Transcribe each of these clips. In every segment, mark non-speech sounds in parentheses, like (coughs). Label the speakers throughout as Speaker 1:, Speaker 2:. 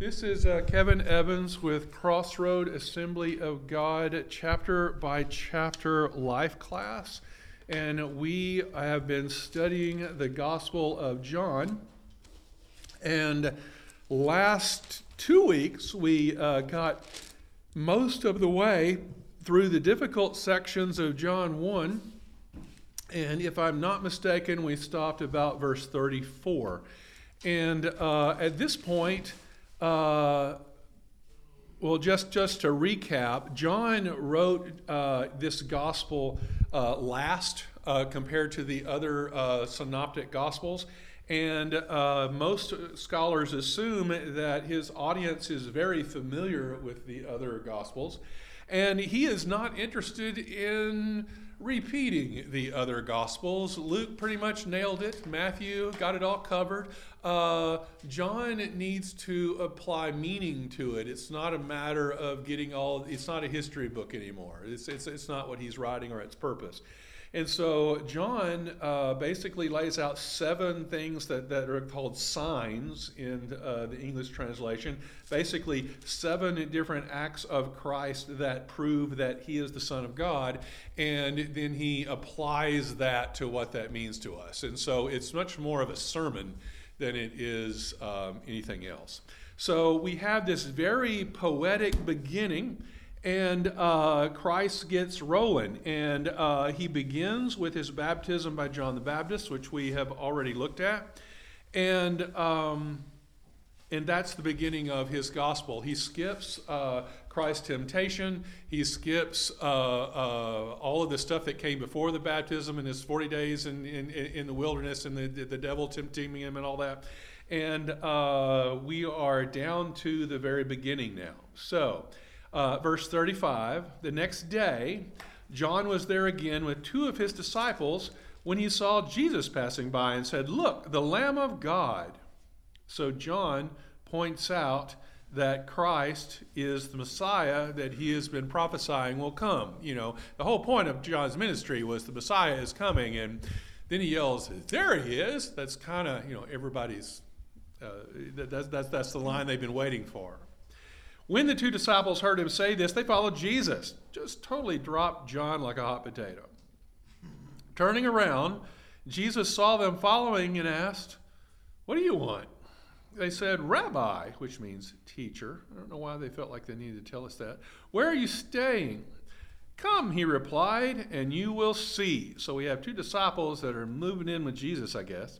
Speaker 1: This is uh, Kevin Evans with Crossroad Assembly of God chapter by chapter life class. And we have been studying the Gospel of John. And last two weeks, we uh, got most of the way through the difficult sections of John 1. And if I'm not mistaken, we stopped about verse 34. And uh, at this point, uh, well, just, just to recap, John wrote uh, this gospel uh, last uh, compared to the other uh, synoptic gospels. And uh, most scholars assume that his audience is very familiar with the other gospels. And he is not interested in repeating the other gospels. Luke pretty much nailed it. Matthew got it all covered. Uh, John needs to apply meaning to it. It's not a matter of getting all. It's not a history book anymore. It's it's it's not what he's writing or its purpose. And so John uh, basically lays out seven things that, that are called signs in uh, the English translation. Basically, seven different acts of Christ that prove that he is the Son of God. And then he applies that to what that means to us. And so it's much more of a sermon than it is um, anything else. So we have this very poetic beginning and uh, Christ gets rolling. And uh, he begins with his baptism by John the Baptist, which we have already looked at. And, um, and that's the beginning of his gospel. He skips uh, Christ's temptation, he skips uh, uh, all of the stuff that came before the baptism and his 40 days in, in, in the wilderness and the, the devil tempting him and all that. And uh, we are down to the very beginning now. So, uh, verse 35 The next day, John was there again with two of his disciples when he saw Jesus passing by and said, Look, the Lamb of God. So John points out that Christ is the Messiah that he has been prophesying will come. You know, the whole point of John's ministry was the Messiah is coming, and then he yells, There he is. That's kind of, you know, everybody's, uh, that's, that's, that's the line they've been waiting for. When the two disciples heard him say this, they followed Jesus. Just totally dropped John like a hot potato. Turning around, Jesus saw them following and asked, What do you want? They said, Rabbi, which means teacher. I don't know why they felt like they needed to tell us that. Where are you staying? Come, he replied, and you will see. So we have two disciples that are moving in with Jesus, I guess.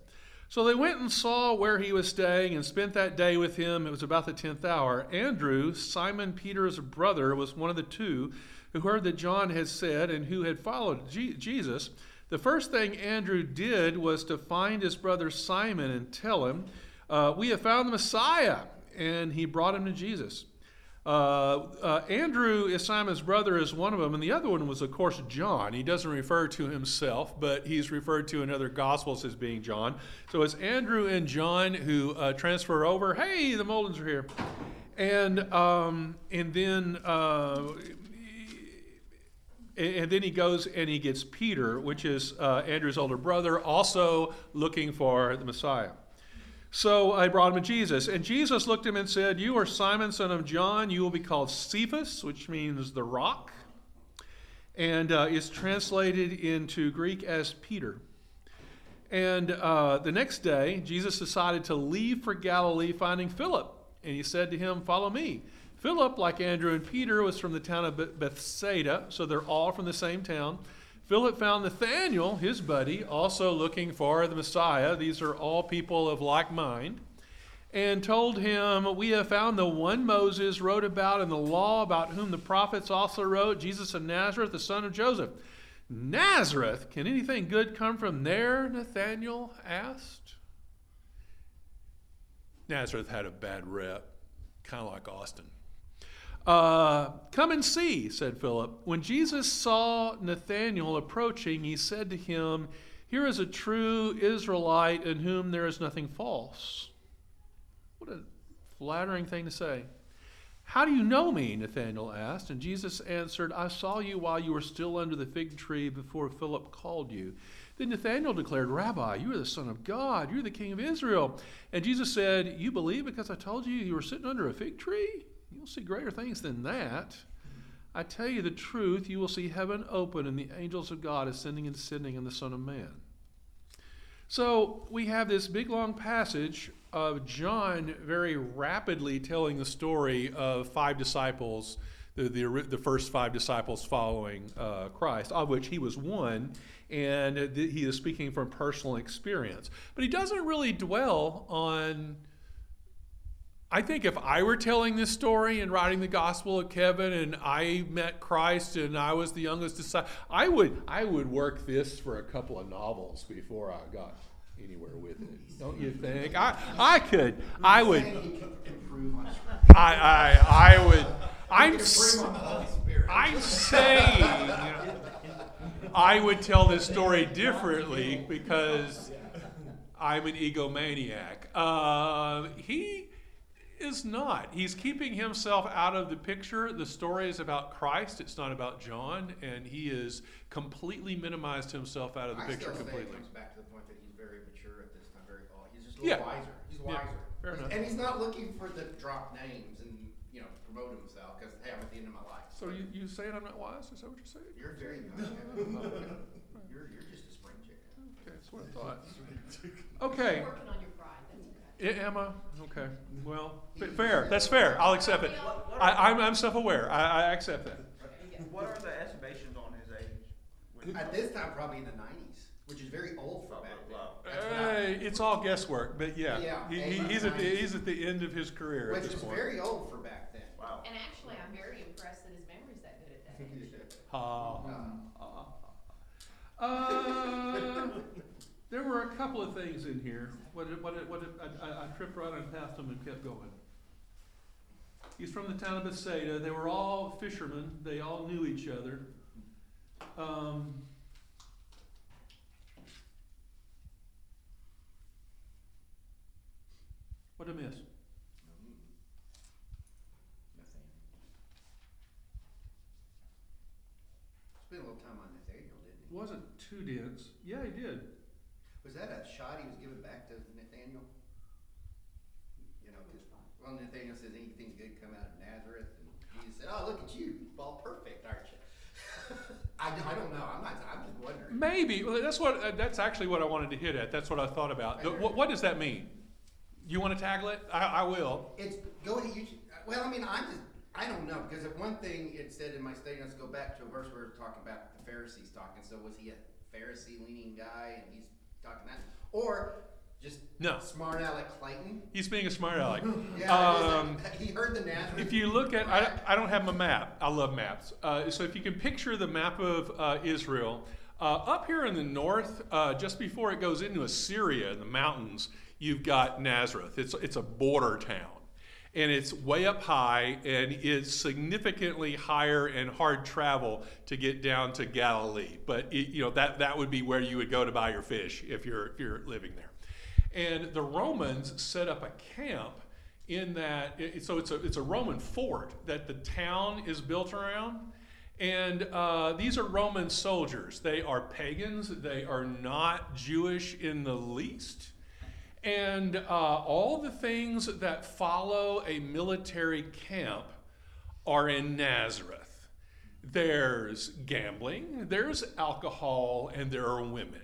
Speaker 1: So they went and saw where he was staying and spent that day with him. It was about the tenth hour. Andrew, Simon Peter's brother, was one of the two who heard that John had said and who had followed Jesus. The first thing Andrew did was to find his brother Simon and tell him, uh, We have found the Messiah. And he brought him to Jesus. Uh, uh, Andrew, is Simon's brother, is one of them, and the other one was, of course, John. He doesn't refer to himself, but he's referred to in other Gospels as being John. So it's Andrew and John who uh, transfer over. Hey, the Moldens are here, and um, and then uh, and then he goes and he gets Peter, which is uh, Andrew's older brother, also looking for the Messiah. So I brought him to Jesus. And Jesus looked at him and said, You are Simon, son of John. You will be called Cephas, which means the rock, and uh, is translated into Greek as Peter. And uh, the next day, Jesus decided to leave for Galilee, finding Philip. And he said to him, Follow me. Philip, like Andrew and Peter, was from the town of Bethsaida, so they're all from the same town. Philip found Nathanael, his buddy, also looking for the Messiah. These are all people of like mind. And told him, We have found the one Moses wrote about in the law, about whom the prophets also wrote, Jesus of Nazareth, the son of Joseph. Nazareth? Can anything good come from there? Nathanael asked. Nazareth had a bad rep, kind of like Austin. Uh, come and see, said Philip. When Jesus saw Nathanael approaching, he said to him, Here is a true Israelite in whom there is nothing false. What a flattering thing to say. How do you know me? Nathanael asked. And Jesus answered, I saw you while you were still under the fig tree before Philip called you. Then Nathanael declared, Rabbi, you are the Son of God, you're the King of Israel. And Jesus said, You believe because I told you you were sitting under a fig tree? You'll see greater things than that. I tell you the truth, you will see heaven open and the angels of God ascending and descending on the Son of Man. So we have this big long passage of John very rapidly telling the story of five disciples, the, the, the first five disciples following uh, Christ, of which he was one, and he is speaking from personal experience. But he doesn't really dwell on I think if I were telling this story and writing the Gospel of Kevin, and I met Christ, and I was the youngest disciple, I would I would work this for a couple of novels before I got anywhere with it. Don't you think? I I could I would I I I would I'm I'm saying I would tell this story differently because I'm an egomaniac. Uh, he is not. He's keeping himself out of the picture. The story is about Christ. It's not about John, and he has completely minimized himself out of the
Speaker 2: I
Speaker 1: picture
Speaker 2: still say
Speaker 1: completely.
Speaker 2: it comes back to the point that he's very mature at this time. Very, oh, he's just a little
Speaker 1: Yeah.
Speaker 2: wiser. He's
Speaker 1: Yeah,
Speaker 2: wiser,
Speaker 1: fair enough.
Speaker 2: and he's not looking for the drop names and you know promote himself because hey, I'm at the end of my life.
Speaker 1: So you, you saying I'm not wise? Is that what you're saying?
Speaker 2: You're very (laughs) young. you're you're just a spring chicken.
Speaker 1: Okay, that's what I thought. (laughs) Okay, Emma. Okay, well, fa- fair. That's fair. I'll accept it. I, I'm, I'm self-aware. I, I accept that.
Speaker 3: What are the estimations on his age?
Speaker 2: At this time, probably in the 90s, which is very old for back then. That's what I-
Speaker 1: Uh, it's all guesswork, but yeah,
Speaker 2: Yeah,
Speaker 1: he, he, he's at the he's at the end of his career at
Speaker 2: which
Speaker 1: this
Speaker 2: is
Speaker 1: point.
Speaker 2: very old for back then.
Speaker 3: Wow.
Speaker 4: And actually, I'm very impressed that his memory's that good at that (laughs) age.
Speaker 1: Ha.
Speaker 2: Uh,
Speaker 1: Uh, there were a couple of things in here. What did, what did, what did, I, I, I tripped right on past them and kept going. He's from the town of Bethsaida. They were all fishermen. They all knew each other. Um, what did I miss?
Speaker 2: Spent a little time on Nathaniel, didn't he?
Speaker 1: Wasn't too dense. Yeah, he did.
Speaker 2: Was that a shot he was giving back to Nathaniel? You know, 'cause well, Nathaniel says anything good come out of Nazareth, and Jesus said, "Oh, look at you, all perfect, aren't you?" (laughs) I, I don't know. I'm not. I'm just wondering.
Speaker 1: Maybe well, that's what uh, that's actually what I wanted to hit at. That's what I thought about. The- what, what does that mean? You want to tackle it? I, I will.
Speaker 2: It's go to you. Well, I mean, I'm just. I don't know because if one thing it said in my study. Let's go back to a verse where we we're talking about the Pharisees talking. So was he a Pharisee leaning guy, and he's talking that, or just
Speaker 1: No.
Speaker 2: smart aleck Clayton?
Speaker 1: He's being a smart aleck. (laughs)
Speaker 2: Yeah,
Speaker 1: Um,
Speaker 2: like- he heard the Nazareth.
Speaker 1: If you look at, I, I don't have my map. I love maps. Uh, so if you can picture the map of uh, Israel, uh, up here in the north, uh, just before it goes into Assyria in the mountains, you've got Nazareth. It's it's a border town, and it's way up high, and it's significantly higher and hard travel to get down to Galilee. But it, you know that that would be where you would go to buy your fish if you're if you're living there. And the Romans set up a camp in that, so it's a, it's a Roman fort that the town is built around. And uh, these are Roman soldiers. They are pagans, they are not Jewish in the least. And uh, all the things that follow a military camp are in Nazareth. There's gambling, there's alcohol, and there are women.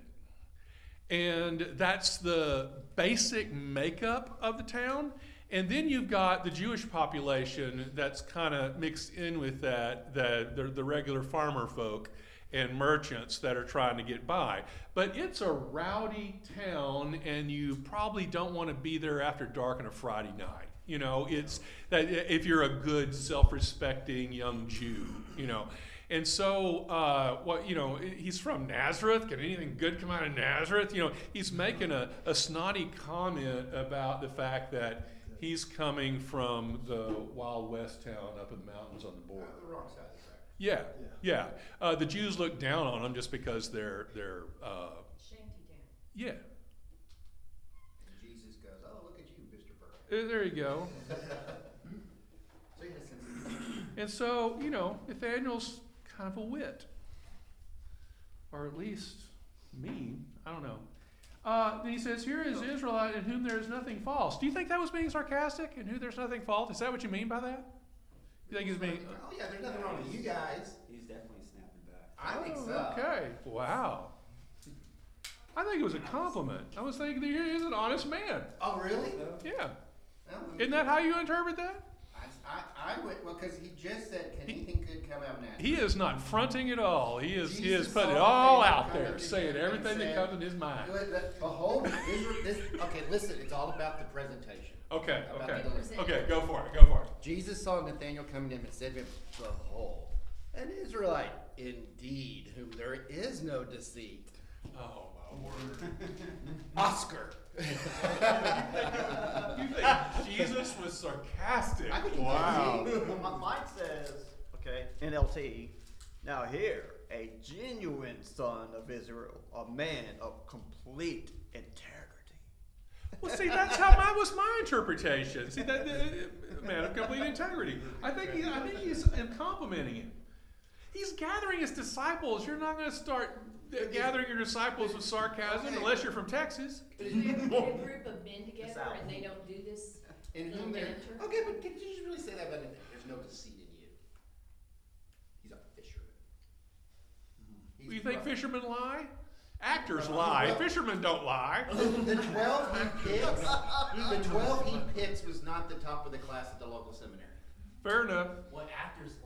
Speaker 1: And that's the basic makeup of the town. And then you've got the Jewish population that's kind of mixed in with that, the, the, the regular farmer folk and merchants that are trying to get by. But it's a rowdy town, and you probably don't want to be there after dark on a Friday night. You know, it's that if you're a good, self-respecting young Jew, you know. And so, uh, what you know, he's from Nazareth. Can anything good come out of Nazareth? You know, he's making a, a snotty comment about the fact that he's coming from the Wild West town up in the mountains on the border.
Speaker 2: The wrong side of the track.
Speaker 1: Yeah, yeah. Uh, the Jews look down on them just because they're they're uh,
Speaker 4: Shanty
Speaker 1: yeah.
Speaker 2: Jesus goes, "Oh, look at you, Mister Burke."
Speaker 1: There you go. (laughs)
Speaker 2: So he had a sense of
Speaker 1: And so, you know, Nathaniel's kind of a wit. Or at least mean. I don't know. Uh, then he says, "Here is Israelite in whom there is nothing false." Do you think that was being sarcastic? In who there's nothing false? Is that what you mean by that? You think he's being?
Speaker 2: Oh yeah, there's nothing wrong with you guys.
Speaker 5: He's definitely snapping back.
Speaker 2: I think
Speaker 1: Oh,
Speaker 2: so.
Speaker 1: Okay. Wow. I think it was a compliment. I was thinking that he is an honest man.
Speaker 2: Oh really?
Speaker 1: Yeah. Isn't that how you interpret that?
Speaker 2: I, I, would, well, because he just said, can anything good come out now?
Speaker 1: He is not fronting at all. He is he is
Speaker 2: Jesus
Speaker 1: putting it all out there, saying everything that comes in his mind.
Speaker 2: Behold, Israel, this, okay, listen, it's all about the presentation.
Speaker 1: Okay,
Speaker 2: About
Speaker 1: okay,
Speaker 2: the
Speaker 1: okay. Go for it. Go for it.
Speaker 2: Jesus saw Nathanael coming to him and said to him, Behold, an Israelite indeed, whom there is no deceit.
Speaker 1: Oh my word! (laughs)
Speaker 2: Oscar.
Speaker 1: You think Jesus was sarcastic?
Speaker 2: I think
Speaker 1: Wow.
Speaker 3: Well, my- Mine says, okay, NLT. Now here, a genuine son of Israel, a man of complete integrity.
Speaker 1: Well, see, that's how mine was my interpretation. See, that man of complete integrity. I think he, I think he's complimenting him. He's gathering his disciples. You're not going to start gathering your disciples with sarcasm
Speaker 2: Okay.
Speaker 1: unless you're from Texas.
Speaker 4: Have you ever get a group of men together and they don't do this?
Speaker 2: In
Speaker 4: little
Speaker 2: whom there,
Speaker 4: banter?
Speaker 2: okay, but did you just really say that about it? There's no deceit in you. He's a fisherman. Hmm. He's
Speaker 1: You think
Speaker 2: rough.
Speaker 1: fishermen lie? Actors uh, lie. Fishermen don't lie. (laughs)
Speaker 2: The twelve he (laughs) picks, the twelve he picks was not the top of the class at the local seminary.
Speaker 1: Fair enough.
Speaker 5: What actors lie? No.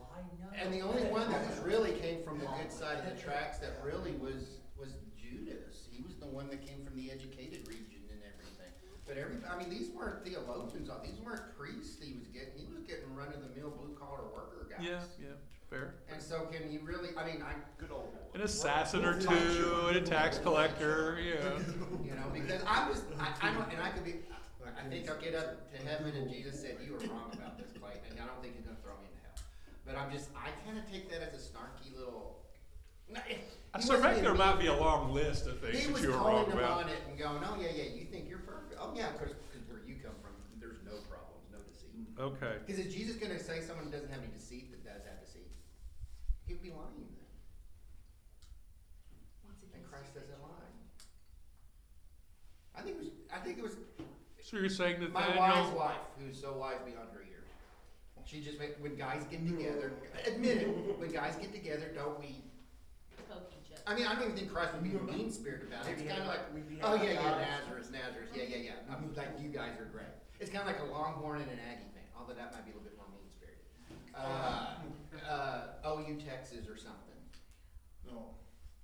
Speaker 2: And the only one that was really came from the good side of the tracks that really was, was Judas. He was the one that came from the educated region and everything. But every, I mean, these weren't theologians, these weren't priests he was getting, he was getting run-of-the-mill blue-collar worker guys.
Speaker 1: Yeah, yeah, fair.
Speaker 2: And so can you really, I mean, I,
Speaker 3: Good old boy.
Speaker 1: An assassin or two, and a tax collector. Yeah.
Speaker 2: you know, because I was, I, I don't, and I could be, I think I'll get up to heaven and Jesus said, you were wrong about this, Clayton, and I don't think he's gonna throw me. But I'm just, I kinda take that as a snarky little. no, it-
Speaker 1: I
Speaker 2: he
Speaker 1: suspect
Speaker 2: wasn't
Speaker 1: there
Speaker 2: being
Speaker 1: might be a long list of things
Speaker 2: He
Speaker 1: that
Speaker 2: was
Speaker 1: you were
Speaker 2: calling
Speaker 1: wrong
Speaker 2: them
Speaker 1: about.
Speaker 2: on it and going, oh, yeah, yeah, you think you're perfect. Oh, yeah, cause, 'cause where you come from, there's no problems, no deceit.
Speaker 1: Okay.
Speaker 2: Cause is Jesus gonna say someone who doesn't have any deceit that does have deceit? He'd be lying then,
Speaker 4: It's
Speaker 2: and Christ doesn't lie. I think it was, I think it was
Speaker 1: So you're saying that
Speaker 2: My wise
Speaker 1: Daniel?
Speaker 2: wife, who's so wise beyond her years, she just went, when guys get together, admit it, when guys get together, don't we?
Speaker 4: Poke each other.
Speaker 2: I mean, I don't even think Christ would be mean spirited about it. It's kind of like, oh yeah, yeah, Nazareth, Nazareth, yeah, yeah, yeah. I'm like, you guys are great. It's kind of like a Longhorn and an Aggie fan, although that might be a little bit more mean spirited. Uh, uh, OU Texas or something.
Speaker 6: No.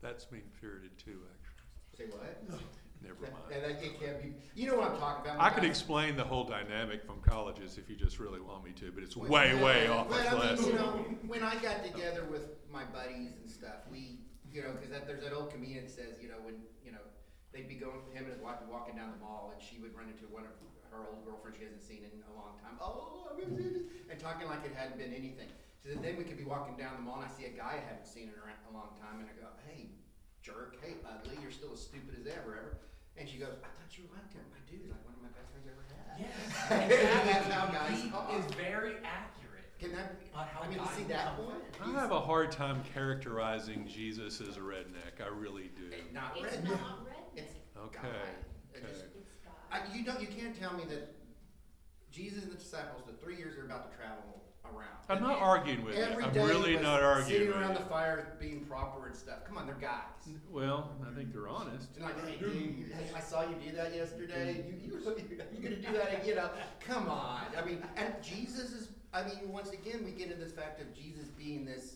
Speaker 1: That's mean spirited too, actually.
Speaker 2: Say what? (laughs)
Speaker 1: Never mind.
Speaker 2: that, it can't be. You know what I'm talking about?
Speaker 1: I could explain the whole dynamic from colleges if you just really want me to, but it's way, way off
Speaker 2: But
Speaker 1: the
Speaker 2: I mean,
Speaker 1: class.
Speaker 2: you know, when I got together with my buddies and stuff, we, you know, because there's that old comedian that says, you know, when, you know, they'd be going, him and his wife would be walking down the mall, and she would run into one of her old girlfriends she hasn't seen in a long time. Oh, I haven't seen this, and talking like it hadn't been anything. So then we could be walking down the mall, and I see a guy I haven't seen in a, ra- a long time, and I go, hey, jerk, hey, ugly, you're still as stupid as ever, ever. And she goes, I thought you liked him. I do. He's like one of my best friends I ever had. (laughs) That's how guys
Speaker 5: He
Speaker 2: talk.
Speaker 5: is very accurate.
Speaker 2: Can that be?
Speaker 5: On how
Speaker 2: I mean, you
Speaker 5: guys
Speaker 2: see that
Speaker 5: become
Speaker 2: point?
Speaker 1: I have a hard time characterizing Jesus as a redneck. I really do.
Speaker 2: It's not
Speaker 4: It's
Speaker 2: redneck.
Speaker 4: not redneck.
Speaker 2: It's
Speaker 1: Okay,
Speaker 2: guy. It
Speaker 1: okay.
Speaker 2: just-
Speaker 4: It's God.
Speaker 2: I, you don't. You can't tell me that Jesus and the disciples, the three years they're about to travel around.
Speaker 1: I'm not arguing with you.
Speaker 2: every
Speaker 1: I'm
Speaker 2: day
Speaker 1: really
Speaker 2: was
Speaker 1: not arguing
Speaker 2: Sitting
Speaker 1: with
Speaker 2: around
Speaker 1: you.
Speaker 2: the fire, being proper and stuff. Come on, they're guys.
Speaker 1: Well, I think they're honest.
Speaker 2: And like, hey, dude, hey, I saw you do that yesterday. You, you, were- (laughs) you gonna do that? You know, come on. I mean, and Jesus is. I mean, once again, we get into this fact of Jesus being this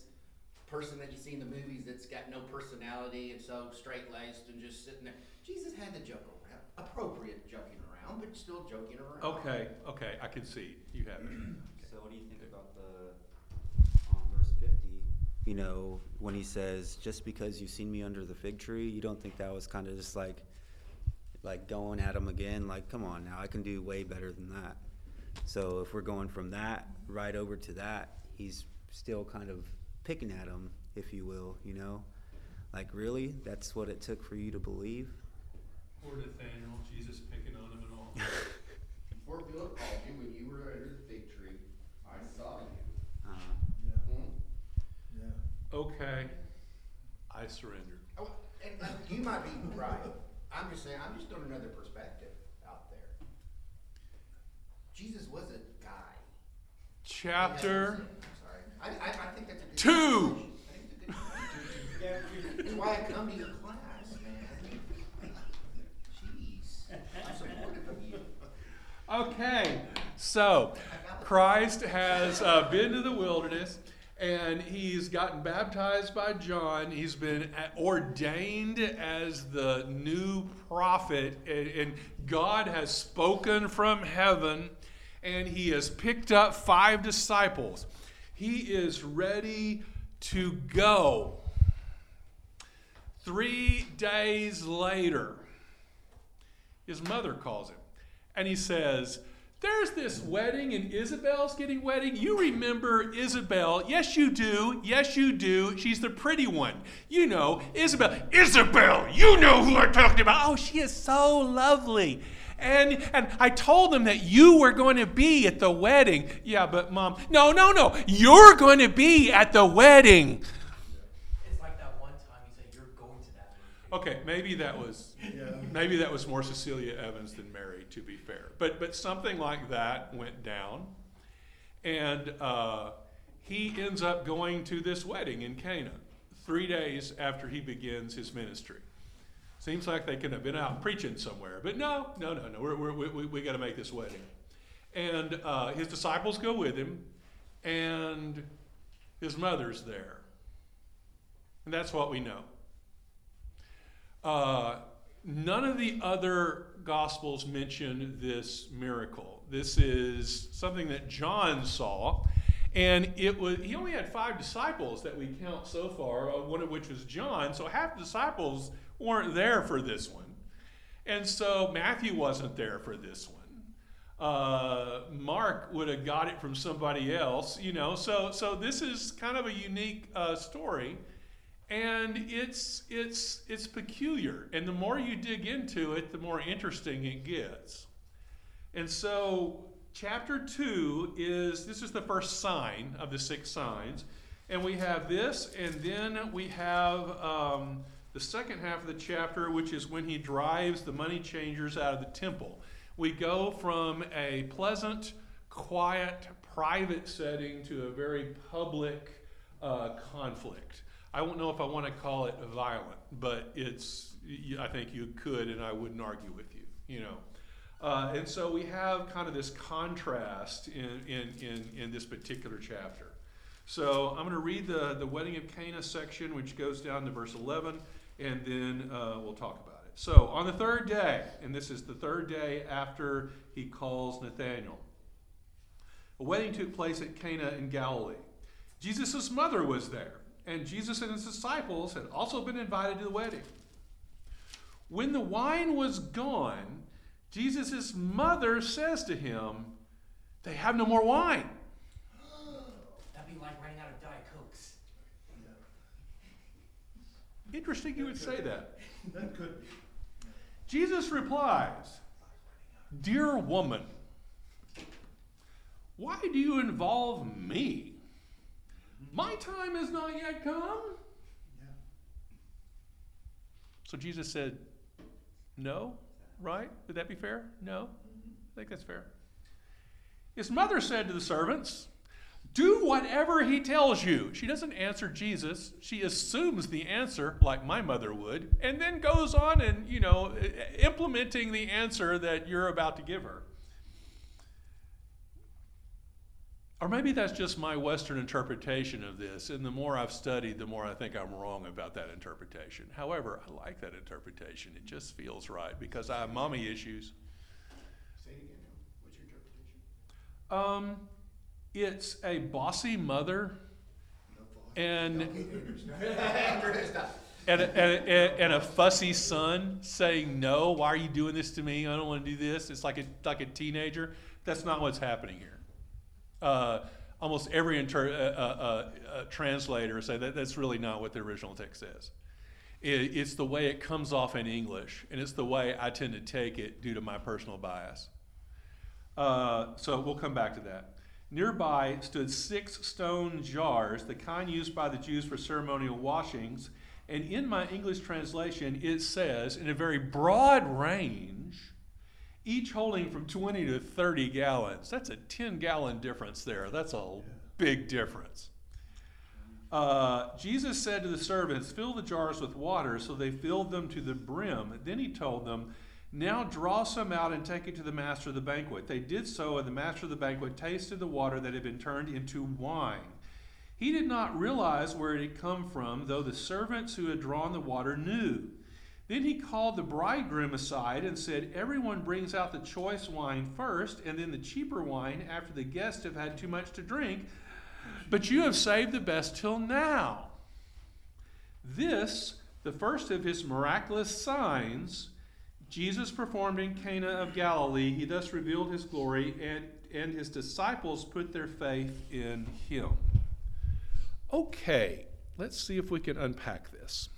Speaker 2: person that you see in the movies that's got no personality and so straight laced and just sitting there. Jesus had to joke around, appropriate joking around, but still joking around.
Speaker 1: Okay, okay, I can see. You have it.
Speaker 5: So what do you think about the on verse fifty? You know, when he says, "Just because you've seen me under the fig tree," you don't think that was kind of just like, like going at him again? Like, come on now, I can do way better than that. So if we're going from that right over to that, he's still kind of picking at him, if you will. You know, like really, that's what it took for you to believe.
Speaker 1: Poor Nathaniel, Jesus picking on him and all. (laughs)
Speaker 2: Before Bill called you when you were under the fig tree, I saw you.
Speaker 5: Uh,
Speaker 6: Yeah,
Speaker 2: Hmm?
Speaker 6: yeah.
Speaker 1: Okay, I surrender.
Speaker 2: Oh, and, and you might be right. I'm just saying, I'm just throwing another perspective out there. Jesus was a guy.
Speaker 1: Chapter
Speaker 2: I'm sorry. I, I, I think that's a good.
Speaker 1: Two.
Speaker 2: conversation. I think it's a good (laughs) conversation. That's why I come to your class, man. Jeez, I'm supportive of you.
Speaker 1: Okay, so Christ has uh, been to the wilderness and he's gotten baptized by John. He's been ordained as the new prophet, and, God has spoken from heaven, and he has picked up five disciples. He is ready to go. Three days later, his mother calls him and he says, There's this wedding and Isabel's getting wedding. You remember Isabel? Yes, you do. Yes, you do. She's the pretty one. You know, Isabel. Isabel, you know who I'm talking about. Oh, she is so lovely. And, and I told them that you were going to be at the wedding. Yeah, but mom, no, no, no. You're going to be at the wedding.
Speaker 6: It's like that one time you said you're going to that movie.
Speaker 1: Okay, maybe that was maybe that was more Cecilia Evans than Mary, to be fair. But but something like that went down, and uh, he ends up going to this wedding in Cana three days after he begins his ministry. Seems like they could have been out preaching somewhere, but no, no, no, no. We're, we're, we we we got to make this wedding, and uh, his disciples go with him, and his mother's there, and that's what we know. Uh, none of the other gospels mention this miracle. This is something that John saw, and it was he only had five disciples that we count so far, uh, one of which was John. So half the disciples weren't there for this one, and so Matthew wasn't there for this one. Uh, Mark would have got it from somebody else, you know. So so this is kind of a unique uh, story and it's it's it's peculiar. And the more you dig into it the more interesting it gets. And so chapter 2 is this is the first sign of the six signs. And we have this and then we have um, the second half of the chapter which is when he drives the money changers out of the temple. We go from a pleasant quiet private setting to a very public uh, conflict I don't know if I want to call it violent, but it's, I think you could, and I wouldn't argue with you, you know. Uh, and so we have kind of this contrast in, in, in, in this particular chapter. So I'm going to read the, the wedding of Cana section, which goes down to verse 11, and then uh, we'll talk about it. So on the third day, and this is the third day after he calls Nathanael, a wedding took place at Cana in Galilee. Jesus' mother was there and Jesus and his disciples had also been invited to the wedding. When the wine was gone, Jesus' mother says to him, They have no more wine.
Speaker 6: That'd be like running out of Diet Cokes.
Speaker 1: Interesting you would say that. (laughs)
Speaker 7: That could be.
Speaker 1: Jesus replies, Dear woman, why do you involve me? My time has not yet come. So Jesus said, No, right? Would that be fair? No? I think that's fair. His mother said to the servants, Do whatever he tells you. She doesn't answer Jesus. She assumes the answer, like my mother would, and then goes on and, you know, implementing the answer that you're about to give her. Or maybe that's just my Western interpretation of this, and the more I've studied, the more I think I'm wrong about that interpretation. However, I like that interpretation. It just feels right because I have mommy issues.
Speaker 2: Say it again, What's your interpretation?
Speaker 1: Um, it's a bossy mother
Speaker 2: No
Speaker 1: and (laughs) and a, and, a, and a fussy son saying no. Why are you doing this to me? I don't want to do this. It's like a like a teenager. That's not what's happening here. Uh, almost every inter, uh, uh, uh, translator say that that's really not what the original text says. It, it's the way it comes off in English, and it's the way I tend to take it due to my personal bias. Uh, so we'll come back to that. Nearby stood six stone jars, the kind used by the Jews for ceremonial washings, And in my English translation, it says, in a very broad range, each holding from 20 to 30 gallons. That's a 10 gallon difference there. That's a big difference. Uh, Jesus said to the servants, Fill the jars with water. So they filled them to the brim. Then he told them, Now draw some out and take it to the master of the banquet. They did so, and the master of the banquet tasted the water that had been turned into wine. He did not realize where it had come from, though the servants who had drawn the water knew. Then he called the bridegroom aside and said, Everyone brings out the choice wine first, and then the cheaper wine after the guests have had too much to drink. But you have saved the best till now. This, the first of his miraculous signs, Jesus performed in Cana of Galilee. He thus revealed his glory, and, and his disciples put their faith in him. Okay, let's see if we can unpack this.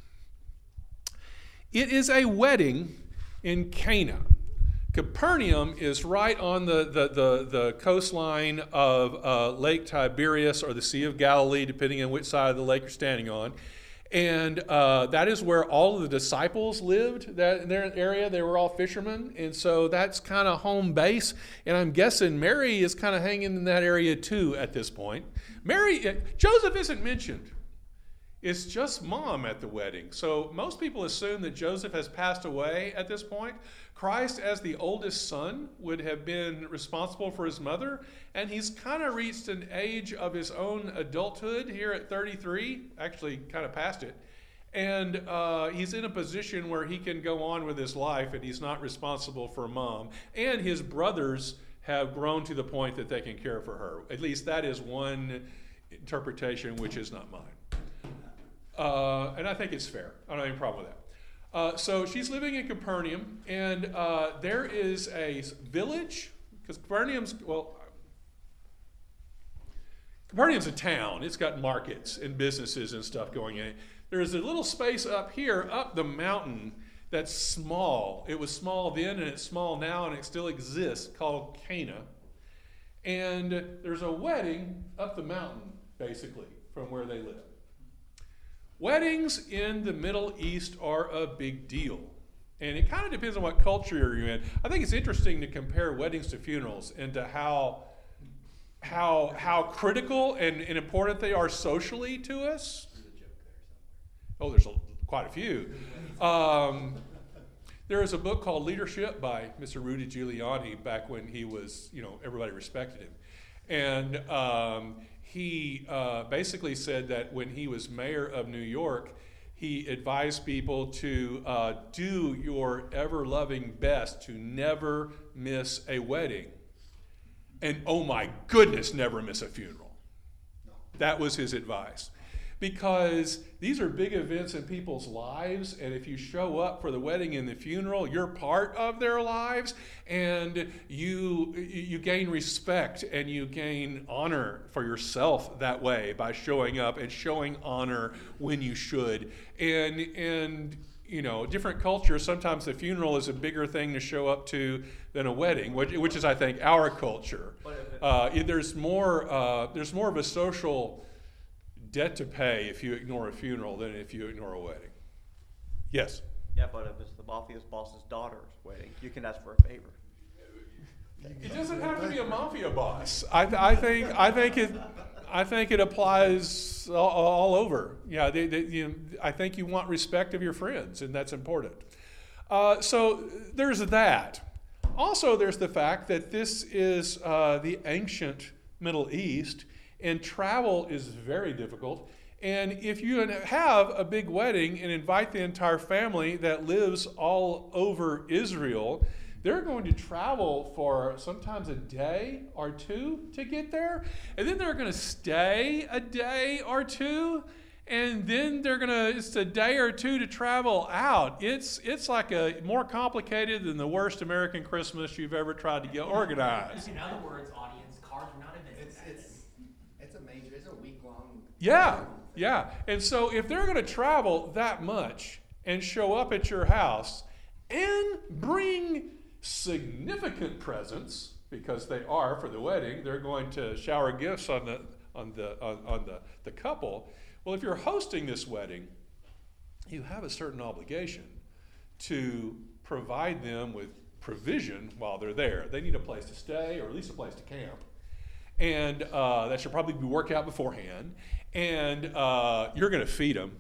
Speaker 1: It is a wedding in Cana. Capernaum is right on the, the, the, the coastline of uh, Lake Tiberias or the Sea of Galilee, depending on which side of the lake you're standing on. And uh, that is where all of the disciples lived. That in their area, they were all fishermen, and so that's kind of home base. And I'm guessing Mary is kind of hanging in that area too at this point. Mary, uh, Joseph isn't mentioned. It's just mom at the wedding. So most people assume that Joseph has passed away at this point. Christ, as the oldest son, would have been responsible for his mother, and he's kind of reached an age of his own adulthood here at 33, actually, kind of past it. And uh, he's in a position where he can go on with his life, and he's not responsible for mom. And his brothers have grown to the point that they can care for her. At least that is one interpretation, which is not mine. Uh, and I think it's fair. I don't have any problem with that. Uh, so she's living in Capernaum, and uh, there is a village, because Capernaum's, well, Capernaum's a town. It's got markets and businesses and stuff going in. There's a little space up here, up the mountain, that's small. It was small then, and it's small now, and it still exists, called Cana. And there's a wedding up the mountain, basically, from where they live. Weddings in the Middle East are a big deal. And it kind of depends on what culture you're in. I think it's interesting to compare weddings to funerals and to how, how, how critical and, and important they are socially to us. Oh, there's a, quite a few. Um, there is a book called Leadership by Mr. Rudy Giuliani back when he was, you know, everybody respected him. And um, he uh, basically said that when he was mayor of New York, he advised people to uh, do your ever loving best to never miss a wedding. And oh my goodness, never miss a funeral. That was his advice. Because these are big events in people's lives, and if you show up for the wedding and the funeral, you're part of their lives, and you you gain respect and you gain honor for yourself that way by showing up and showing honor when you should. And and you know, different cultures, sometimes the funeral is a bigger thing to show up to than a wedding, which, which is, I think, our culture. Uh, there's more, uh, there's more of a social debt to pay if you ignore a funeral than if you ignore a wedding. Yes.
Speaker 3: Yeah, but if it's the mafia's boss's daughter's wedding, you can ask for a favor.
Speaker 1: It doesn't have to be a mafia boss. I, I think I think it I think it applies all, all over. Yeah, they, they, you know, I think you want respect of your friends, and that's important. Uh, so there's that. Also, there's the fact that this is uh, the ancient Middle East, and travel is very difficult. And if you have a big wedding and invite the entire family that lives all over Israel, they're going to travel for sometimes a day or two to get there. And then they're going to stay a day or two. And then they're gonna it's a day or two to travel out. It's it's like a more complicated than the worst American Christmas you've ever tried to get organized. (laughs)
Speaker 6: In other words, audience, cars were not invented
Speaker 2: It's,
Speaker 6: back
Speaker 2: it's,
Speaker 6: then.
Speaker 2: it's a major, it's a week-long.
Speaker 1: Yeah, yeah. And so if they're going to travel that much and show up at your house and bring significant presents because they are for the wedding, they're going to shower gifts on the on the on, on the, the couple. Well, if you're hosting this wedding, you have a certain obligation to provide them with provision while they're there. They need a place to stay or at least a place to camp. And uh, that should probably be worked out beforehand. And uh, you're going to feed them.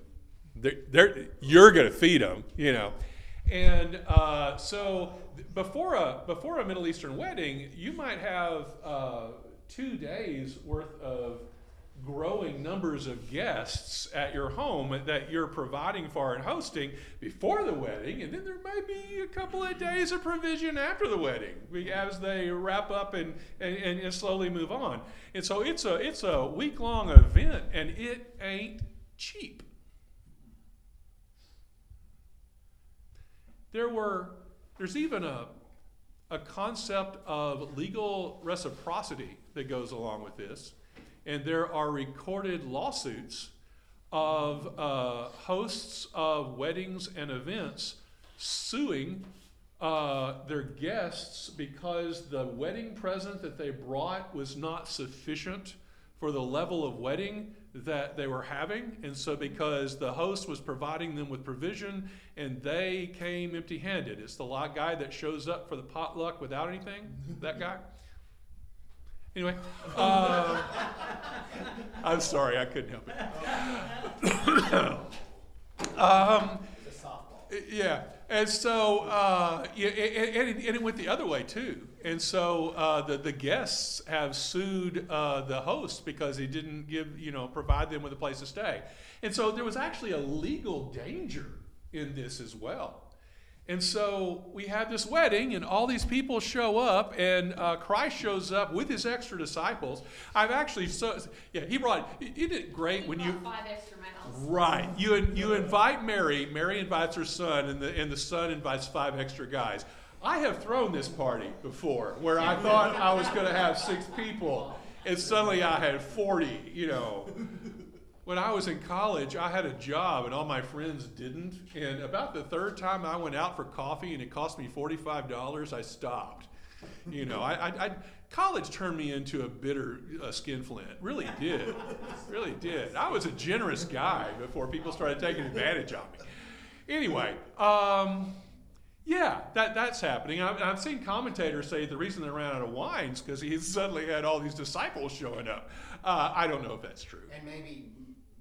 Speaker 1: They're, they're, you're going to feed them, you know. And uh, so before a, before a Middle Eastern wedding, you might have uh, two days worth of growing numbers of guests at your home that you're providing for and hosting before the wedding, and then there may be a couple of days of provision after the wedding as they wrap up and, and, and slowly move on. And so it's a it's a week long event, and it ain't cheap. There were there's even a a concept of legal reciprocity that goes along with this. And there are recorded lawsuits of uh, hosts of weddings and events suing uh, their guests because the wedding present that they brought was not sufficient for the level of wedding that they were having. And so, because the host was providing them with provision and they came empty handed, it's the guy that shows up for the potluck without anything, that guy. Anyway, uh, I'm sorry, I couldn't help it. (coughs) um, yeah, and so uh, yeah, and, and, it, and it went the other way too. And so uh, the the guests have sued uh, the host because he didn't give you know provide them with a place to stay. And so there was actually a legal danger in this as well. And so we have this wedding, and all these people show up, and uh, Christ shows up with his extra disciples. I've actually so yeah he brought isn't it great when you
Speaker 4: Five extra.
Speaker 1: Right. You you invite Mary. Mary invites her son, and the and the son invites five extra guys. I have thrown this party before, where I thought I was going to have six people, and suddenly I had forty. You know. When I was in college, I had a job, and all my friends didn't. And about the third time I went out for coffee, and it cost me forty-five dollars, I stopped. You know, I, I, I college turned me into a bitter uh, skinflint. Really did, really did. I was a generous guy before people started taking advantage of me. Anyway, um, yeah, that that's happening. I've, I've seen commentators say the reason they ran out of wines because he suddenly had all these disciples showing up. Uh, I don't know if that's true.
Speaker 2: And maybe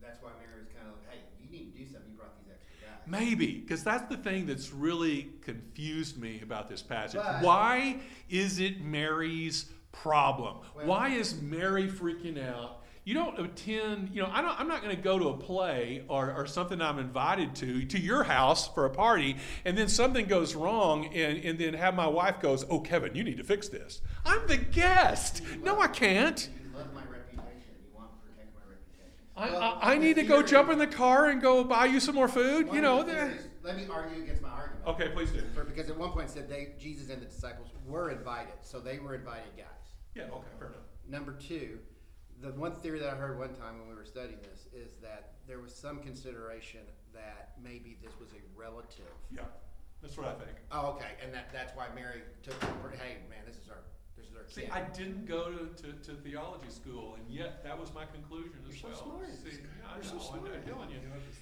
Speaker 2: that's why Mary was kind of like, hey, you need to do something. You brought these extra guys.
Speaker 1: Maybe, because that's the thing that's really confused me about this passage.
Speaker 2: But-
Speaker 1: Why is it Mary's problem?
Speaker 2: Well-
Speaker 1: Why is Mary freaking out? You don't attend, you know, I don't, I'm not going to go to a play or, or something I'm invited to, to your house for a party, and then something goes wrong, and, and then have my wife goes, Oh, Kevin, you need to fix this. I'm the guest. No, I can't.
Speaker 2: You love my reputation. You want to protect my reputation.
Speaker 1: I, I, I need to go jump in the car and go buy you some more food. You know,
Speaker 2: the let me argue against my argument.
Speaker 1: okay, please do.
Speaker 2: For, because at one point it said they, Jesus and the disciples were invited, so they were invited guys.
Speaker 1: Yeah, okay, fair enough.
Speaker 2: Number two, the one theory that I heard one time when we were studying this is that there was some consideration that maybe this was a relative.
Speaker 1: Yeah, that's what I think.
Speaker 2: Oh, okay, and that, that's why Mary took, hey, man, this is our, this is
Speaker 1: See. I didn't go to, to, to theology school, and yet that was my conclusion as
Speaker 2: You're so
Speaker 1: well.
Speaker 2: smart.
Speaker 1: See, I
Speaker 2: You're so
Speaker 1: know, I'm
Speaker 2: smart.
Speaker 1: telling you.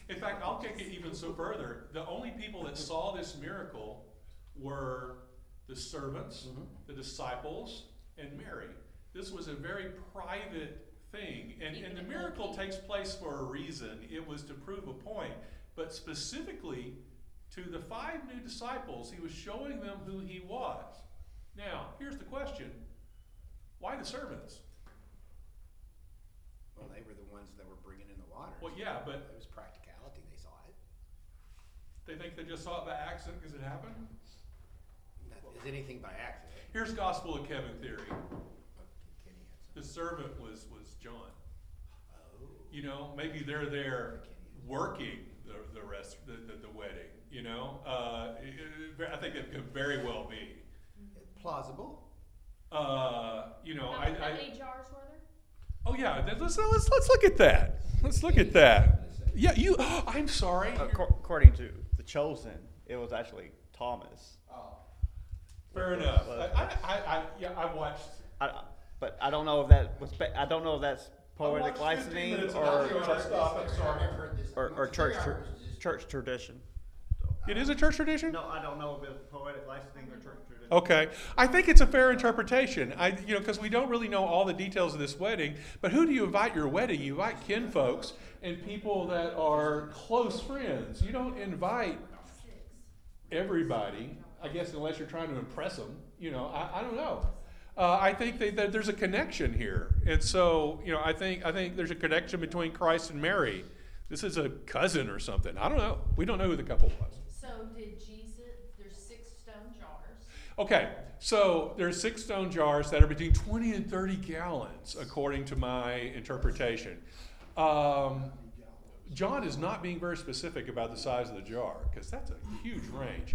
Speaker 1: In fact, I'll take it even so further. The only people that saw this miracle were the servants,
Speaker 2: Mhm.
Speaker 1: the disciples, and Mary. This was a very private thing, and, and the miracle takes place for a reason. It was to prove a point, but specifically to the five new disciples, he was showing them who he was. Now, here's the question why the servants?
Speaker 2: Well, they were the ones that were bringing in the water.
Speaker 1: Well, yeah, but
Speaker 2: It was practicality, they saw it.
Speaker 1: they think they just saw it by accident because it happened?
Speaker 2: That is anything by accident.
Speaker 1: Here's Gospel of Kevin theory.
Speaker 2: Had
Speaker 1: The servant was, was John.
Speaker 2: Oh.
Speaker 1: You know, maybe they're there working the, the rest, the, the, the wedding, you know? Uh, it- I think it could very well be.
Speaker 2: Plausible.
Speaker 1: Uh, you know,
Speaker 4: How,
Speaker 1: I,
Speaker 4: how
Speaker 1: I,
Speaker 4: many jars were there?
Speaker 1: oh yeah, then let's, let's, let's look at that. Let's look at that. Yeah, you, (gasps) I'm sorry.
Speaker 3: Acco- According to the chosen, it was actually Thomas.
Speaker 2: Oh.
Speaker 1: Fair enough. I, I, I, I, yeah, I watched.
Speaker 3: I, but I don't know if that was. ba- I don't know if that's
Speaker 1: I
Speaker 3: poetic
Speaker 1: watched 15
Speaker 3: licensing
Speaker 1: minutes of
Speaker 3: or
Speaker 1: audio and I stopped, I'm sorry.
Speaker 2: I've heard this.
Speaker 3: or- or church
Speaker 2: theory
Speaker 3: tr-
Speaker 2: heard was just
Speaker 3: church tradition.
Speaker 1: It is a church tradition?
Speaker 3: No, I don't know if it's poetic licensing or church tradition.
Speaker 1: Okay, I think it's a fair interpretation. I, you know, because we don't really know all the details of this wedding. But who do you invite your wedding? You invite kin folks and people that are close friends. You don't invite everybody. I guess unless you're trying to impress them. You know, I, I don't know. Uh, I think that, there's a connection here, and so you know, I think I think there's a connection between Christ and Mary. This is a cousin or something. I don't know. We don't know who the couple was.
Speaker 4: So did Jesus, there's six stone jars.
Speaker 1: Okay, so there are six stone jars that are between 20 and 30 gallons, according to my interpretation. Um, John is not being very specific about the size of the jar because that's a huge range.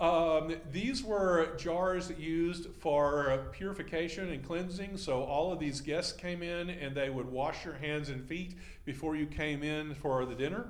Speaker 1: Um, these were jars used for purification and cleansing. So all of these guests came in and they would wash your hands and feet before you came in for the dinner.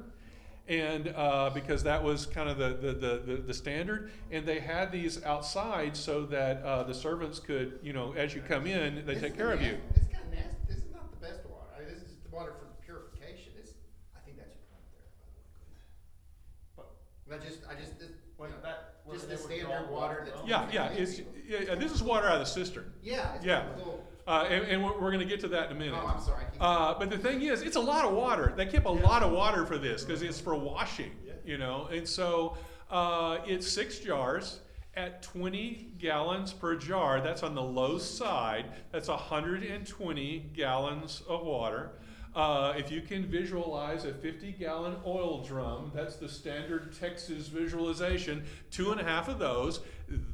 Speaker 1: And uh, because that was kind of the, the, the, the, the standard. And they had these outside so that uh, the servants could, you know, as you come in, they
Speaker 2: This
Speaker 1: take
Speaker 2: is
Speaker 1: care of you.
Speaker 2: This is kind of nasty. This is not the best water. I mean, this is the water for purification. This, I think that's your point there, by the way.
Speaker 3: But-
Speaker 2: I just, I just, this,
Speaker 3: Was
Speaker 2: you know,
Speaker 3: that-
Speaker 2: just the standard water
Speaker 3: water
Speaker 2: that's.
Speaker 1: Yeah, yeah, it's, yeah, yeah, this is water out of the cistern.
Speaker 2: Yeah. it's
Speaker 1: Yeah.
Speaker 2: got a little-
Speaker 1: Uh, and and we're, we're going to get to that in a minute.
Speaker 2: Oh, I'm sorry.
Speaker 1: Uh, but the thing is, it's a lot of water. They keep a lot of water for this because it's for washing, you know. And so uh, it's six jars at 20 gallons per jar. That's on the low side. That's 120 gallons of water. Uh, if you can visualize a 50 gallon oil drum, that's the standard Texas visualization, two and a half of those,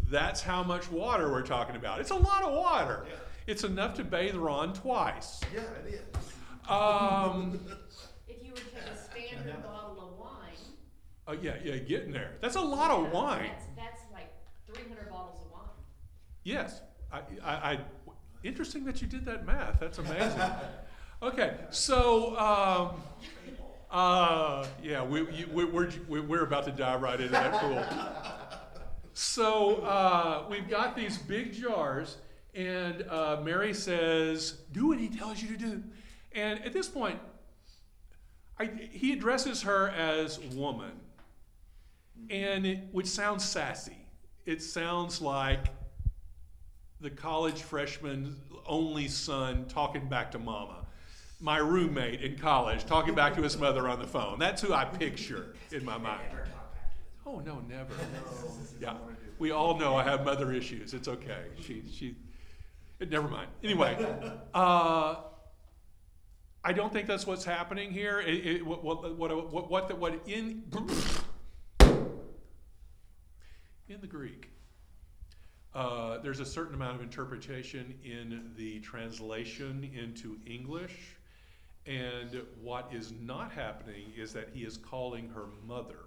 Speaker 1: that's how much water we're talking about. It's a lot of water. It's enough to bathe Ron twice.
Speaker 7: Yeah, it is.
Speaker 1: Um,
Speaker 4: If you were to take a standard bottle of wine.
Speaker 1: oh yeah, yeah, getting there. That's a lot of wine.
Speaker 4: That's, that's like three hundred bottles of wine.
Speaker 1: Yes, I, I, I, interesting that you did that math. That's amazing. (laughs) Okay, so, um, uh, yeah, we, you, we, we're, we- we're about to dive right into that pool. (laughs) So, uh, we've got these big jars, and, uh, Mary says, do what he tells you to do. And at this point, I, he addresses her as woman, and it, which sounds sassy. It sounds like the college freshman only son talking back to mama. My roommate in college talking back to his mother on the phone. That's who I picture in my mind. Oh no, never. Yeah, we all know I have mother issues. It's okay. She she. (laughs) Never mind. Anyway, uh, I don't think that's what's happening here. It, it, what what what what what, what in in the Greek. Uh, there's a certain amount of interpretation in the translation into English, and what is not happening is that he is calling her mother.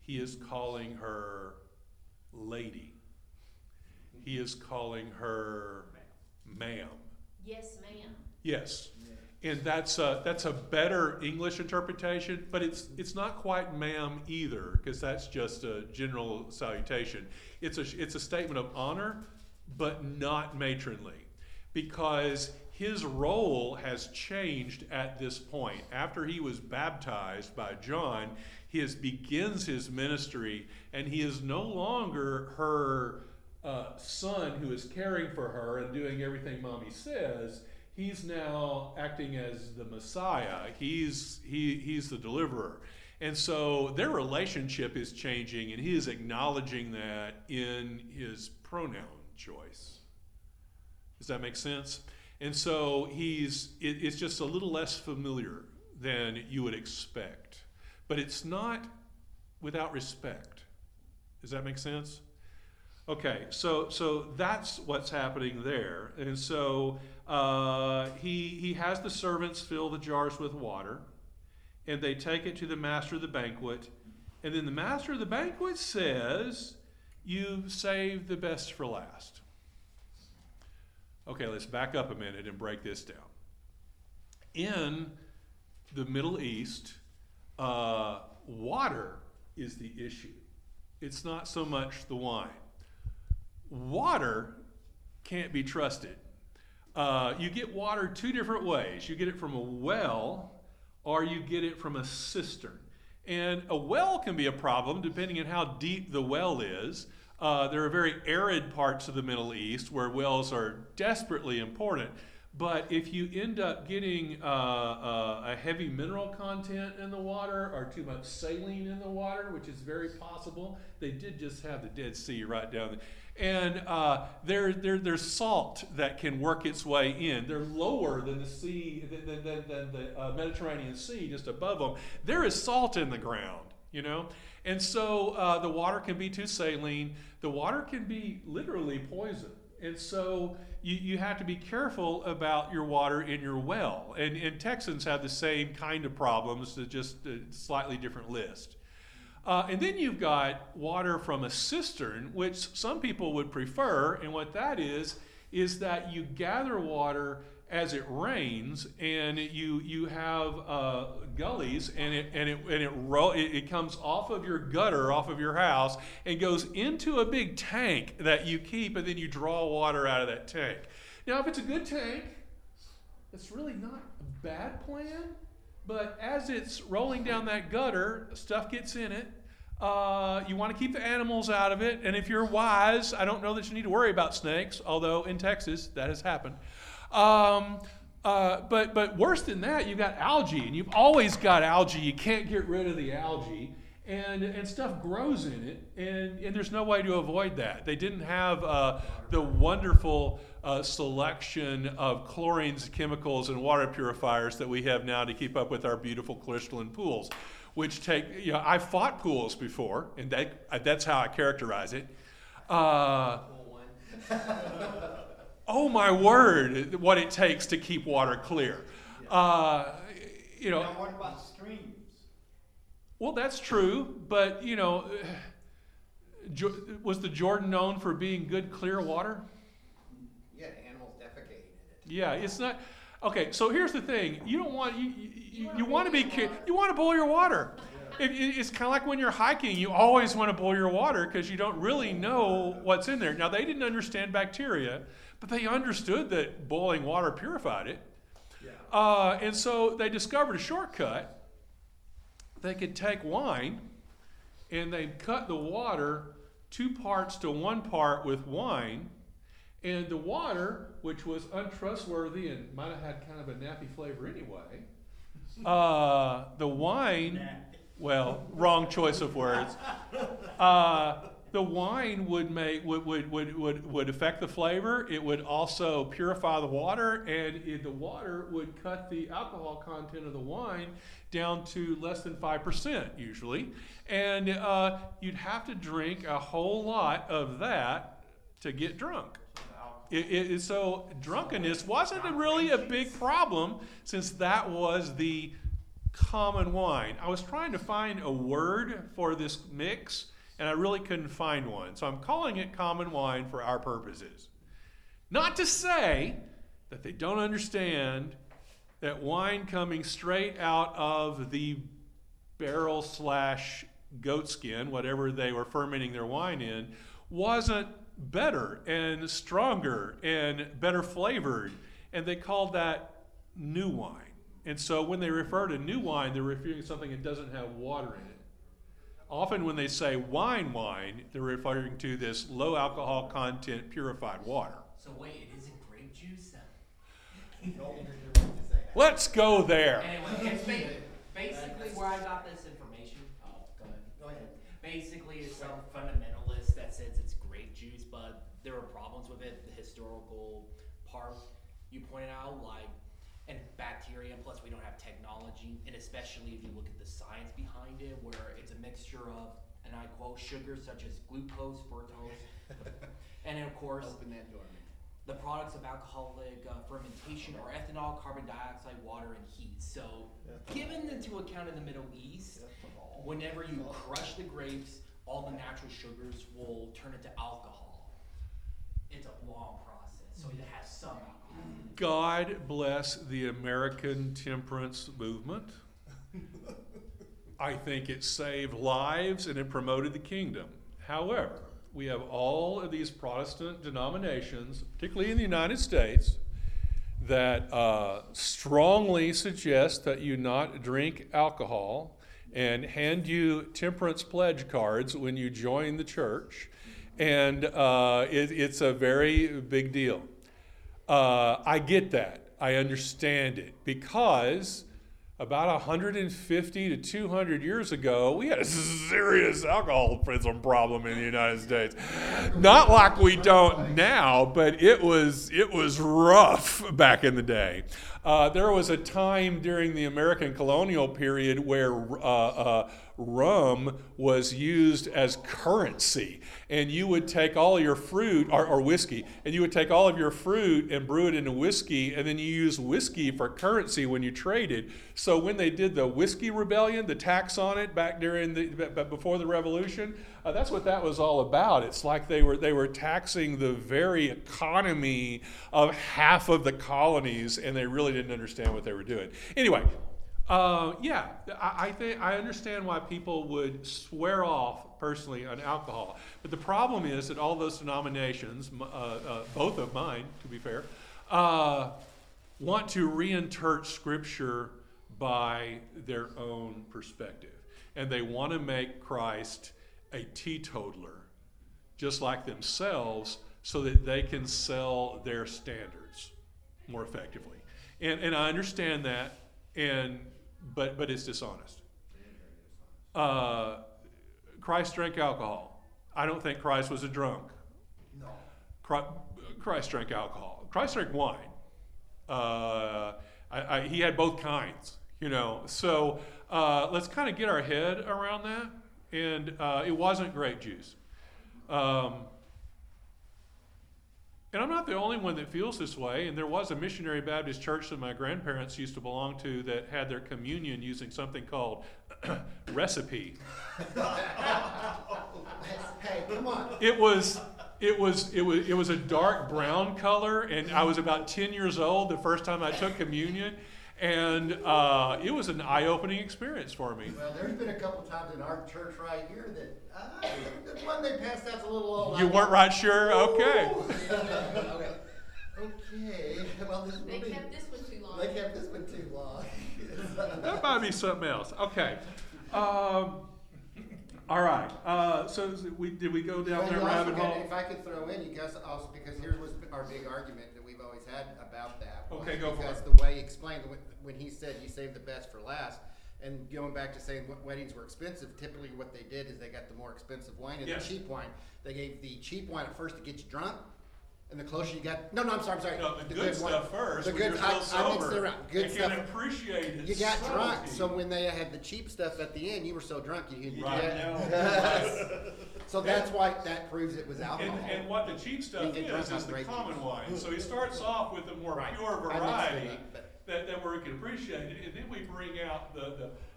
Speaker 1: He is calling her lady. He is calling her ma'am.
Speaker 4: Yes, ma'am.
Speaker 1: Yes. And that's a, that's a better English interpretation, but it's, it's not quite ma'am either, because that's just a general salutation. It's a, it's a statement of honor, but not matronly, because his role has changed at this point. After he was baptized by John, he is, begins his ministry, and he is no longer her uh, son who is caring for her and doing everything mommy says he's now acting as the Messiah. He's he he's the deliverer. And so their relationship is changing and he is acknowledging that in his pronoun choice. Does that make sense? And so he's it, it's just a little less familiar than you would expect. But it's not without respect. Does that make sense? Okay, so so that's what's happening there, and so uh, he he has the servants fill the jars with water, and they take it to the master of the banquet, and then the master of the banquet says, "You've saved the best for last." Okay, let's back up a minute and break this down. In the Middle East, uh, water is the issue. It's not so much the wine water can't be trusted. Uh, you get water two different ways. You get it from a well, or you get it from a cistern. And a well can be a problem depending on how deep the well is. Uh, there are very arid parts of the Middle East where wells are desperately important. But if you end up getting uh, uh, a heavy mineral content in the water or too much saline in the water, which is very possible, they did just have the Dead Sea right down there. And uh, there, there, there's salt that can work its way in. They're lower than the sea, than, than, than the uh, Mediterranean Sea, just above them. There is salt in the ground, you know? And so uh, the water can be too saline. The water can be literally poison. And so you, you have to be careful about your water in your well. And, and Texans have the same kind of problems, just a slightly different list. Uh, and then you've got water from a cistern, which some people would prefer. And what that is, is that you gather water as it rains, and you you have uh, gullies, and it and it and it, ro- it it comes off of your gutter, off of your house, and goes into a big tank that you keep, and then you draw water out of that tank. Now, if it's a good tank, it's really not a bad plan. But as it's rolling down that gutter, stuff gets in it. Uh, you want to keep the animals out of it. And if you're wise, I don't know that you need to worry about snakes, although in Texas that has happened. Um, uh, but, but worse than that, you've got algae, and you've always got algae. You can't get rid of the algae. And, and stuff grows in it, and, and there's no way to avoid that. They didn't have uh, the wonderful uh, selection of chlorines, chemicals, and water purifiers that we have now to keep up with our beautiful crystalline pools, which take, you know, I've fought pools before, and that, that's how I characterize it. Uh, oh my word, what it takes to keep water clear. Uh, you know,
Speaker 7: Now, what about streams?
Speaker 1: Well, that's true, but you know, (sighs) was the Jordan known for being good, clear water?
Speaker 2: Yeah, animals defecating in it.
Speaker 1: Yeah, it's not. Okay, so here's the thing: you don't want you you, you, want to be ca- you want to boil your water. It, it- it's kind of like when you're hiking; you always want to boil your water because you don't really know what's in there. Now they didn't understand bacteria, but they understood that boiling water purified it, uh, and so they discovered a shortcut. They could take wine, and they'd cut the water two parts to one part with wine. And the water, which was untrustworthy and might have had kind of a nappy flavor anyway, uh, the wine, well, wrong choice of words. (laughs) Uh, the wine would make would, would, would, would, would affect the flavor. It would also purify the water, and it, the water would cut the alcohol content of the wine down to less than five percent usually. And uh, you'd have to drink a whole lot of that to get drunk. It, it, so drunkenness wasn't really a big problem since that was the common wine. I was trying to find a word for this mix, and I really couldn't find one. So I'm calling it common wine for our purposes. Not to say that they don't understand that wine coming straight out of the barrel slash goat skin, whatever they were fermenting their wine in, wasn't better and stronger and better flavored. And they called that new wine. And so when they refer to new wine, they're referring to something that doesn't have water in it. Often when they say wine wine, they're referring to this low alcohol content purified water.
Speaker 6: So wait, it isn't grape juice then?
Speaker 1: Let's go there.
Speaker 6: Anyway, it's basically where I got this information. Oh, go ahead.
Speaker 2: Go ahead.
Speaker 6: Basically, it's some fundamentalist that says it's grape juice, but there are problems with it. The historical part you pointed out, like, and bacteria, and plus we don't have technology, and especially if you look at the science behind it, where it's a mixture of, and I quote, sugars such as glucose, fructose, (laughs) and then of course,
Speaker 2: Open that door, man.
Speaker 6: the products of alcoholic uh, fermentation are ethanol, carbon dioxide, water, and heat. So, given into account in the Middle East, whenever you crush the grapes, all the natural sugars will turn into alcohol. It's a long process, so it has some alcohol.
Speaker 1: God bless the American temperance movement. I think it saved lives and it promoted the kingdom. However, we have all of these Protestant denominations, particularly in the United States, that uh, strongly suggest that you not drink alcohol. and hand you temperance pledge cards when you join the church, and uh, it, it's a very big deal. Uh, I get that. I understand it because about 150 to 200 years ago, we had a serious alcoholism problem in the United States. Not like we don't now, but it was it was rough back in the day. Uh, there was a time during the American colonial period where uh, uh, rum was used as currency, and you would take all your fruit or, or whiskey, and you would take all of your fruit and brew it into whiskey, and then you use whiskey for currency when you traded. So when they did the whiskey rebellion, the tax on it back during the before the revolution, uh, that's what that was all about. It's like they were they were taxing the very economy of half of the colonies, and they really didn't understand what they were doing. Anyway, uh, yeah, I, I think I understand why people would swear off personally on alcohol, but the problem is that all those denominations, uh, uh, both of mine, to be fair, uh, want to reinterpret Scripture by their own perspective, and they want to make Christ a teetotaler, just like themselves, so that they can sell their standards more effectively. And and I understand that, and but but it's dishonest. Uh, Christ drank alcohol. I don't think Christ was a drunk.
Speaker 7: No.
Speaker 1: Chri- Christ drank alcohol. Christ drank wine. Uh, I, I, he had both kinds, you know. So uh, let's kind of get our head around that. And uh, it wasn't grape juice. Um, and I'm not the only one that feels this way. And there was a missionary Baptist church that my grandparents used to belong to that had their communion using something called (coughs) recipe.
Speaker 2: Hey, come on.
Speaker 1: It was it was it was it was a dark brown color, and I was about ten years old the first time I took communion, and uh, it was an eye-opening experience for me.
Speaker 2: Well, there's been a couple times in our church right here that, uh, the one they passed out's a little old.
Speaker 1: You weren't right sure? Okay.
Speaker 2: Okay, (laughs) Okay. well, this will
Speaker 4: They
Speaker 2: be,
Speaker 4: kept this one too long.
Speaker 2: they kept this one too long. (laughs)
Speaker 1: That might be something else. Okay. Um, all right. Uh, so we did we go down
Speaker 2: Well,
Speaker 1: that
Speaker 2: you also
Speaker 1: rabbit hole?
Speaker 2: If I could throw in, you guys also, because here was our big argument that we've always had about that. was
Speaker 1: Okay, go for
Speaker 2: Because
Speaker 1: it.
Speaker 2: the way he explained, when, when he said you save the best for last, and going back to saying what weddings were expensive, typically what they did is they got the more expensive wine and
Speaker 1: Yes.
Speaker 2: the cheap wine. They gave the cheap wine at first to get you drunk, and the closer you got, no, no, I'm sorry, I'm sorry.
Speaker 1: No, the, good,
Speaker 2: wine.
Speaker 1: stuff first.
Speaker 2: The good,
Speaker 1: you're
Speaker 2: I,
Speaker 1: still
Speaker 2: I mixed it around. Good
Speaker 1: and
Speaker 2: stuff.
Speaker 1: can appreciate it.
Speaker 2: You got drunk, so when they had the cheap stuff at the end, you were so drunk you didn't.
Speaker 1: Right.
Speaker 2: Yeah. (laughs) (laughs) so that's why that proves it was alcohol.
Speaker 1: And, and what the cheap stuff
Speaker 2: You can drink
Speaker 1: is is the common wine. So he starts off with the more
Speaker 2: Right.
Speaker 1: pure
Speaker 2: I mixed it
Speaker 1: variety
Speaker 2: up, but-
Speaker 1: that, that where we can appreciate it, and then we bring out the,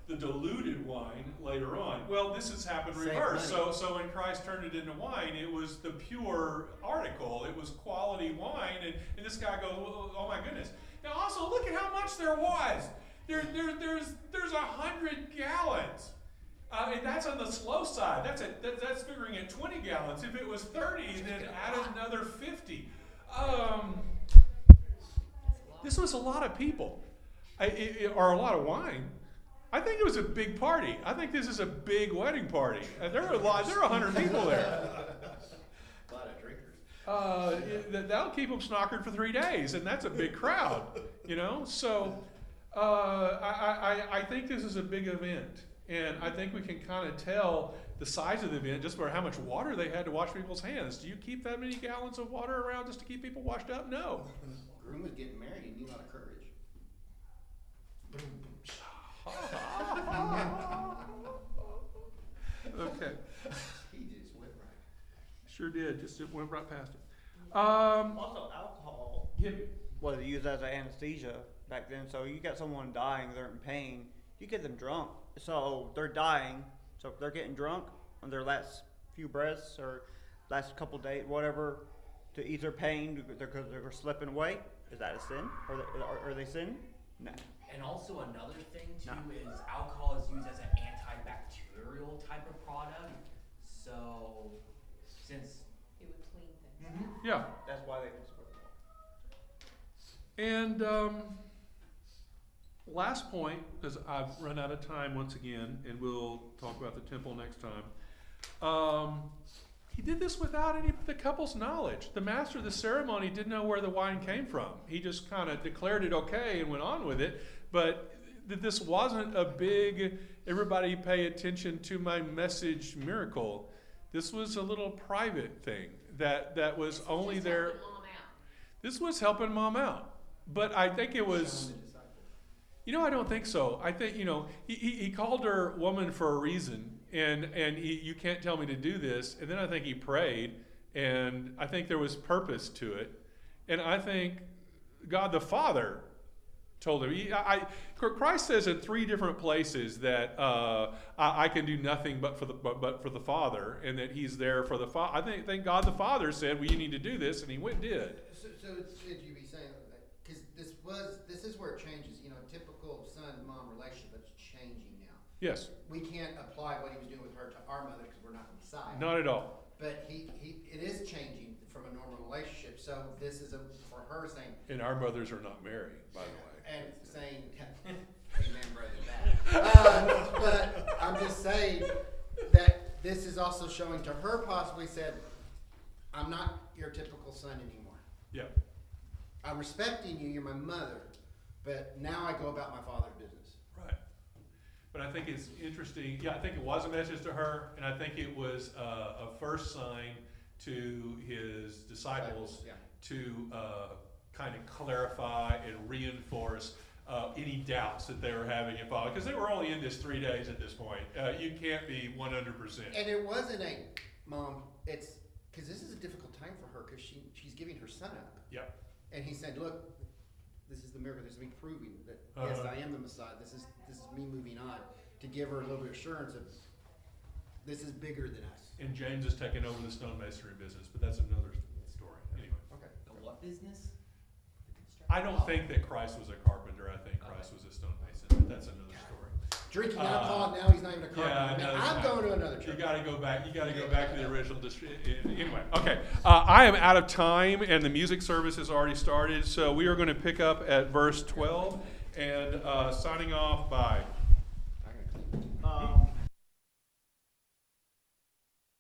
Speaker 1: the, the diluted wine later on. Well, this has happened
Speaker 2: Save
Speaker 1: reverse. So
Speaker 2: money.
Speaker 1: so when Christ turned it into wine, it was the pure article. It was quality wine, and, and this guy goes, oh, oh my goodness. Now also look at how much there was. There, there, there's there's a hundred gallons. Uh, and that's on the slow side. That's a, that, that's figuring at 20 gallons. If it was 30, then (laughs) add another 50. Um, this was a lot of people, I, it, or a lot of wine. I think it was a big party. I think this is a big wedding party. Uh, there were a lot. There were 100 people there.
Speaker 2: A lot of drinkers.
Speaker 1: Uh, it- that- that'll keep them snockered for three days, and that's a big crowd, you know. So, uh, I, I, I think this is a big event, and I think we can kind of tell the size of the event just by how much water they had to wash people's hands. Do you keep that many gallons of water around just to keep people washed up? No.
Speaker 2: Groom was getting married, he knew a lot of courage. (laughs)
Speaker 1: Okay,
Speaker 2: He just went right.
Speaker 1: sure did. Just it went right past it. Um,
Speaker 3: Also, alcohol
Speaker 1: yeah,
Speaker 3: was used as an anesthesia back then. So you got someone dying, they're in pain. You get them drunk, so they're dying. So if they're getting drunk on their last few breaths or last couple days, whatever, to ease their pain because they're slipping away. Is that a sin? Are they, are, are they sin? No.
Speaker 6: And also another thing too
Speaker 3: No.
Speaker 6: is alcohol is used as an antibacterial type of product. So since
Speaker 4: It would clean things.
Speaker 1: yeah.
Speaker 3: That's why they.
Speaker 1: And um, last point, because I've run out of time once again, and we'll talk about the temple next time. Um, he did this without any of the couple's knowledge. The master of the ceremony didn't know where the wine came from. He just kind of declared it okay and went on with it. But th- this wasn't a big, everybody pay attention to my message miracle. This was a little private thing that, that was only
Speaker 4: Just
Speaker 1: there.
Speaker 4: helping mom out.
Speaker 1: This was helping mom out. But I think it was. You know, I don't think so. I think you know he, he, he called her woman for a reason, and and he, you can't tell me to do this. And then I think he prayed, and I think there was purpose to it, and I think God the Father told him. He, I, Christ says in three different places that uh, I, I can do nothing but for the but, but for the Father, and that He's there for the Father. I think think God the Father said, "Well, you need to do this," and He went did.
Speaker 2: So, so should you be saying, that? because this was, this is where it changes, you know, typical son-mom relationship, but it's changing now.
Speaker 1: Yes,
Speaker 2: We can't apply what he was doing with her to our mother because we're not beside.
Speaker 1: not at all.
Speaker 2: But he, he, it is changing from a normal relationship, so this is a, for her saying,
Speaker 1: And our mothers are not married, by the way.
Speaker 2: and saying, (laughs) amen, brother, that. Uh, but I'm just saying that this is also showing to her possibly said, I'm not your typical son anymore.
Speaker 1: Yeah.
Speaker 2: I'm respecting you, you're my mother, but now I go about my father's business.
Speaker 1: But I think it's interesting. Yeah, I think it was a message to her, and I think it was uh, a first sign to his disciples
Speaker 2: Yeah.
Speaker 1: to uh, kind of clarify and reinforce uh, any doubts that they were having in following, because they were only in this three days at this point. Uh, you can't be 100%.
Speaker 2: And it wasn't a, mom, it's, because this is a difficult time for her, because she, she's giving her son up.
Speaker 1: Yep.
Speaker 2: And he said, look, this is the miracle, this is me proving that, yes,
Speaker 1: Uh-huh.
Speaker 2: I am the Messiah, this is, this is me moving on, to give her a little bit of assurance of, this is bigger than us.
Speaker 1: And James is taking over the stonemasonry business, but that's another story. Anyway.
Speaker 2: Okay.
Speaker 6: The what business?
Speaker 1: I don't think that Christ was a carpenter. I think Christ was a stonemason, but that's another story.
Speaker 2: Drinking
Speaker 1: Uh,
Speaker 2: alcohol, now he's not even a
Speaker 1: Yeah,
Speaker 2: carpenter.
Speaker 1: no,
Speaker 2: Man,
Speaker 1: it's
Speaker 2: I'm
Speaker 1: not.
Speaker 2: going to another
Speaker 1: You
Speaker 2: church.
Speaker 1: gotta go back, you gotta go back to the original distri- anyway, okay. Uh, I am out of time and the music service has already started, so we are gonna pick up at verse twelve and, uh, signing off by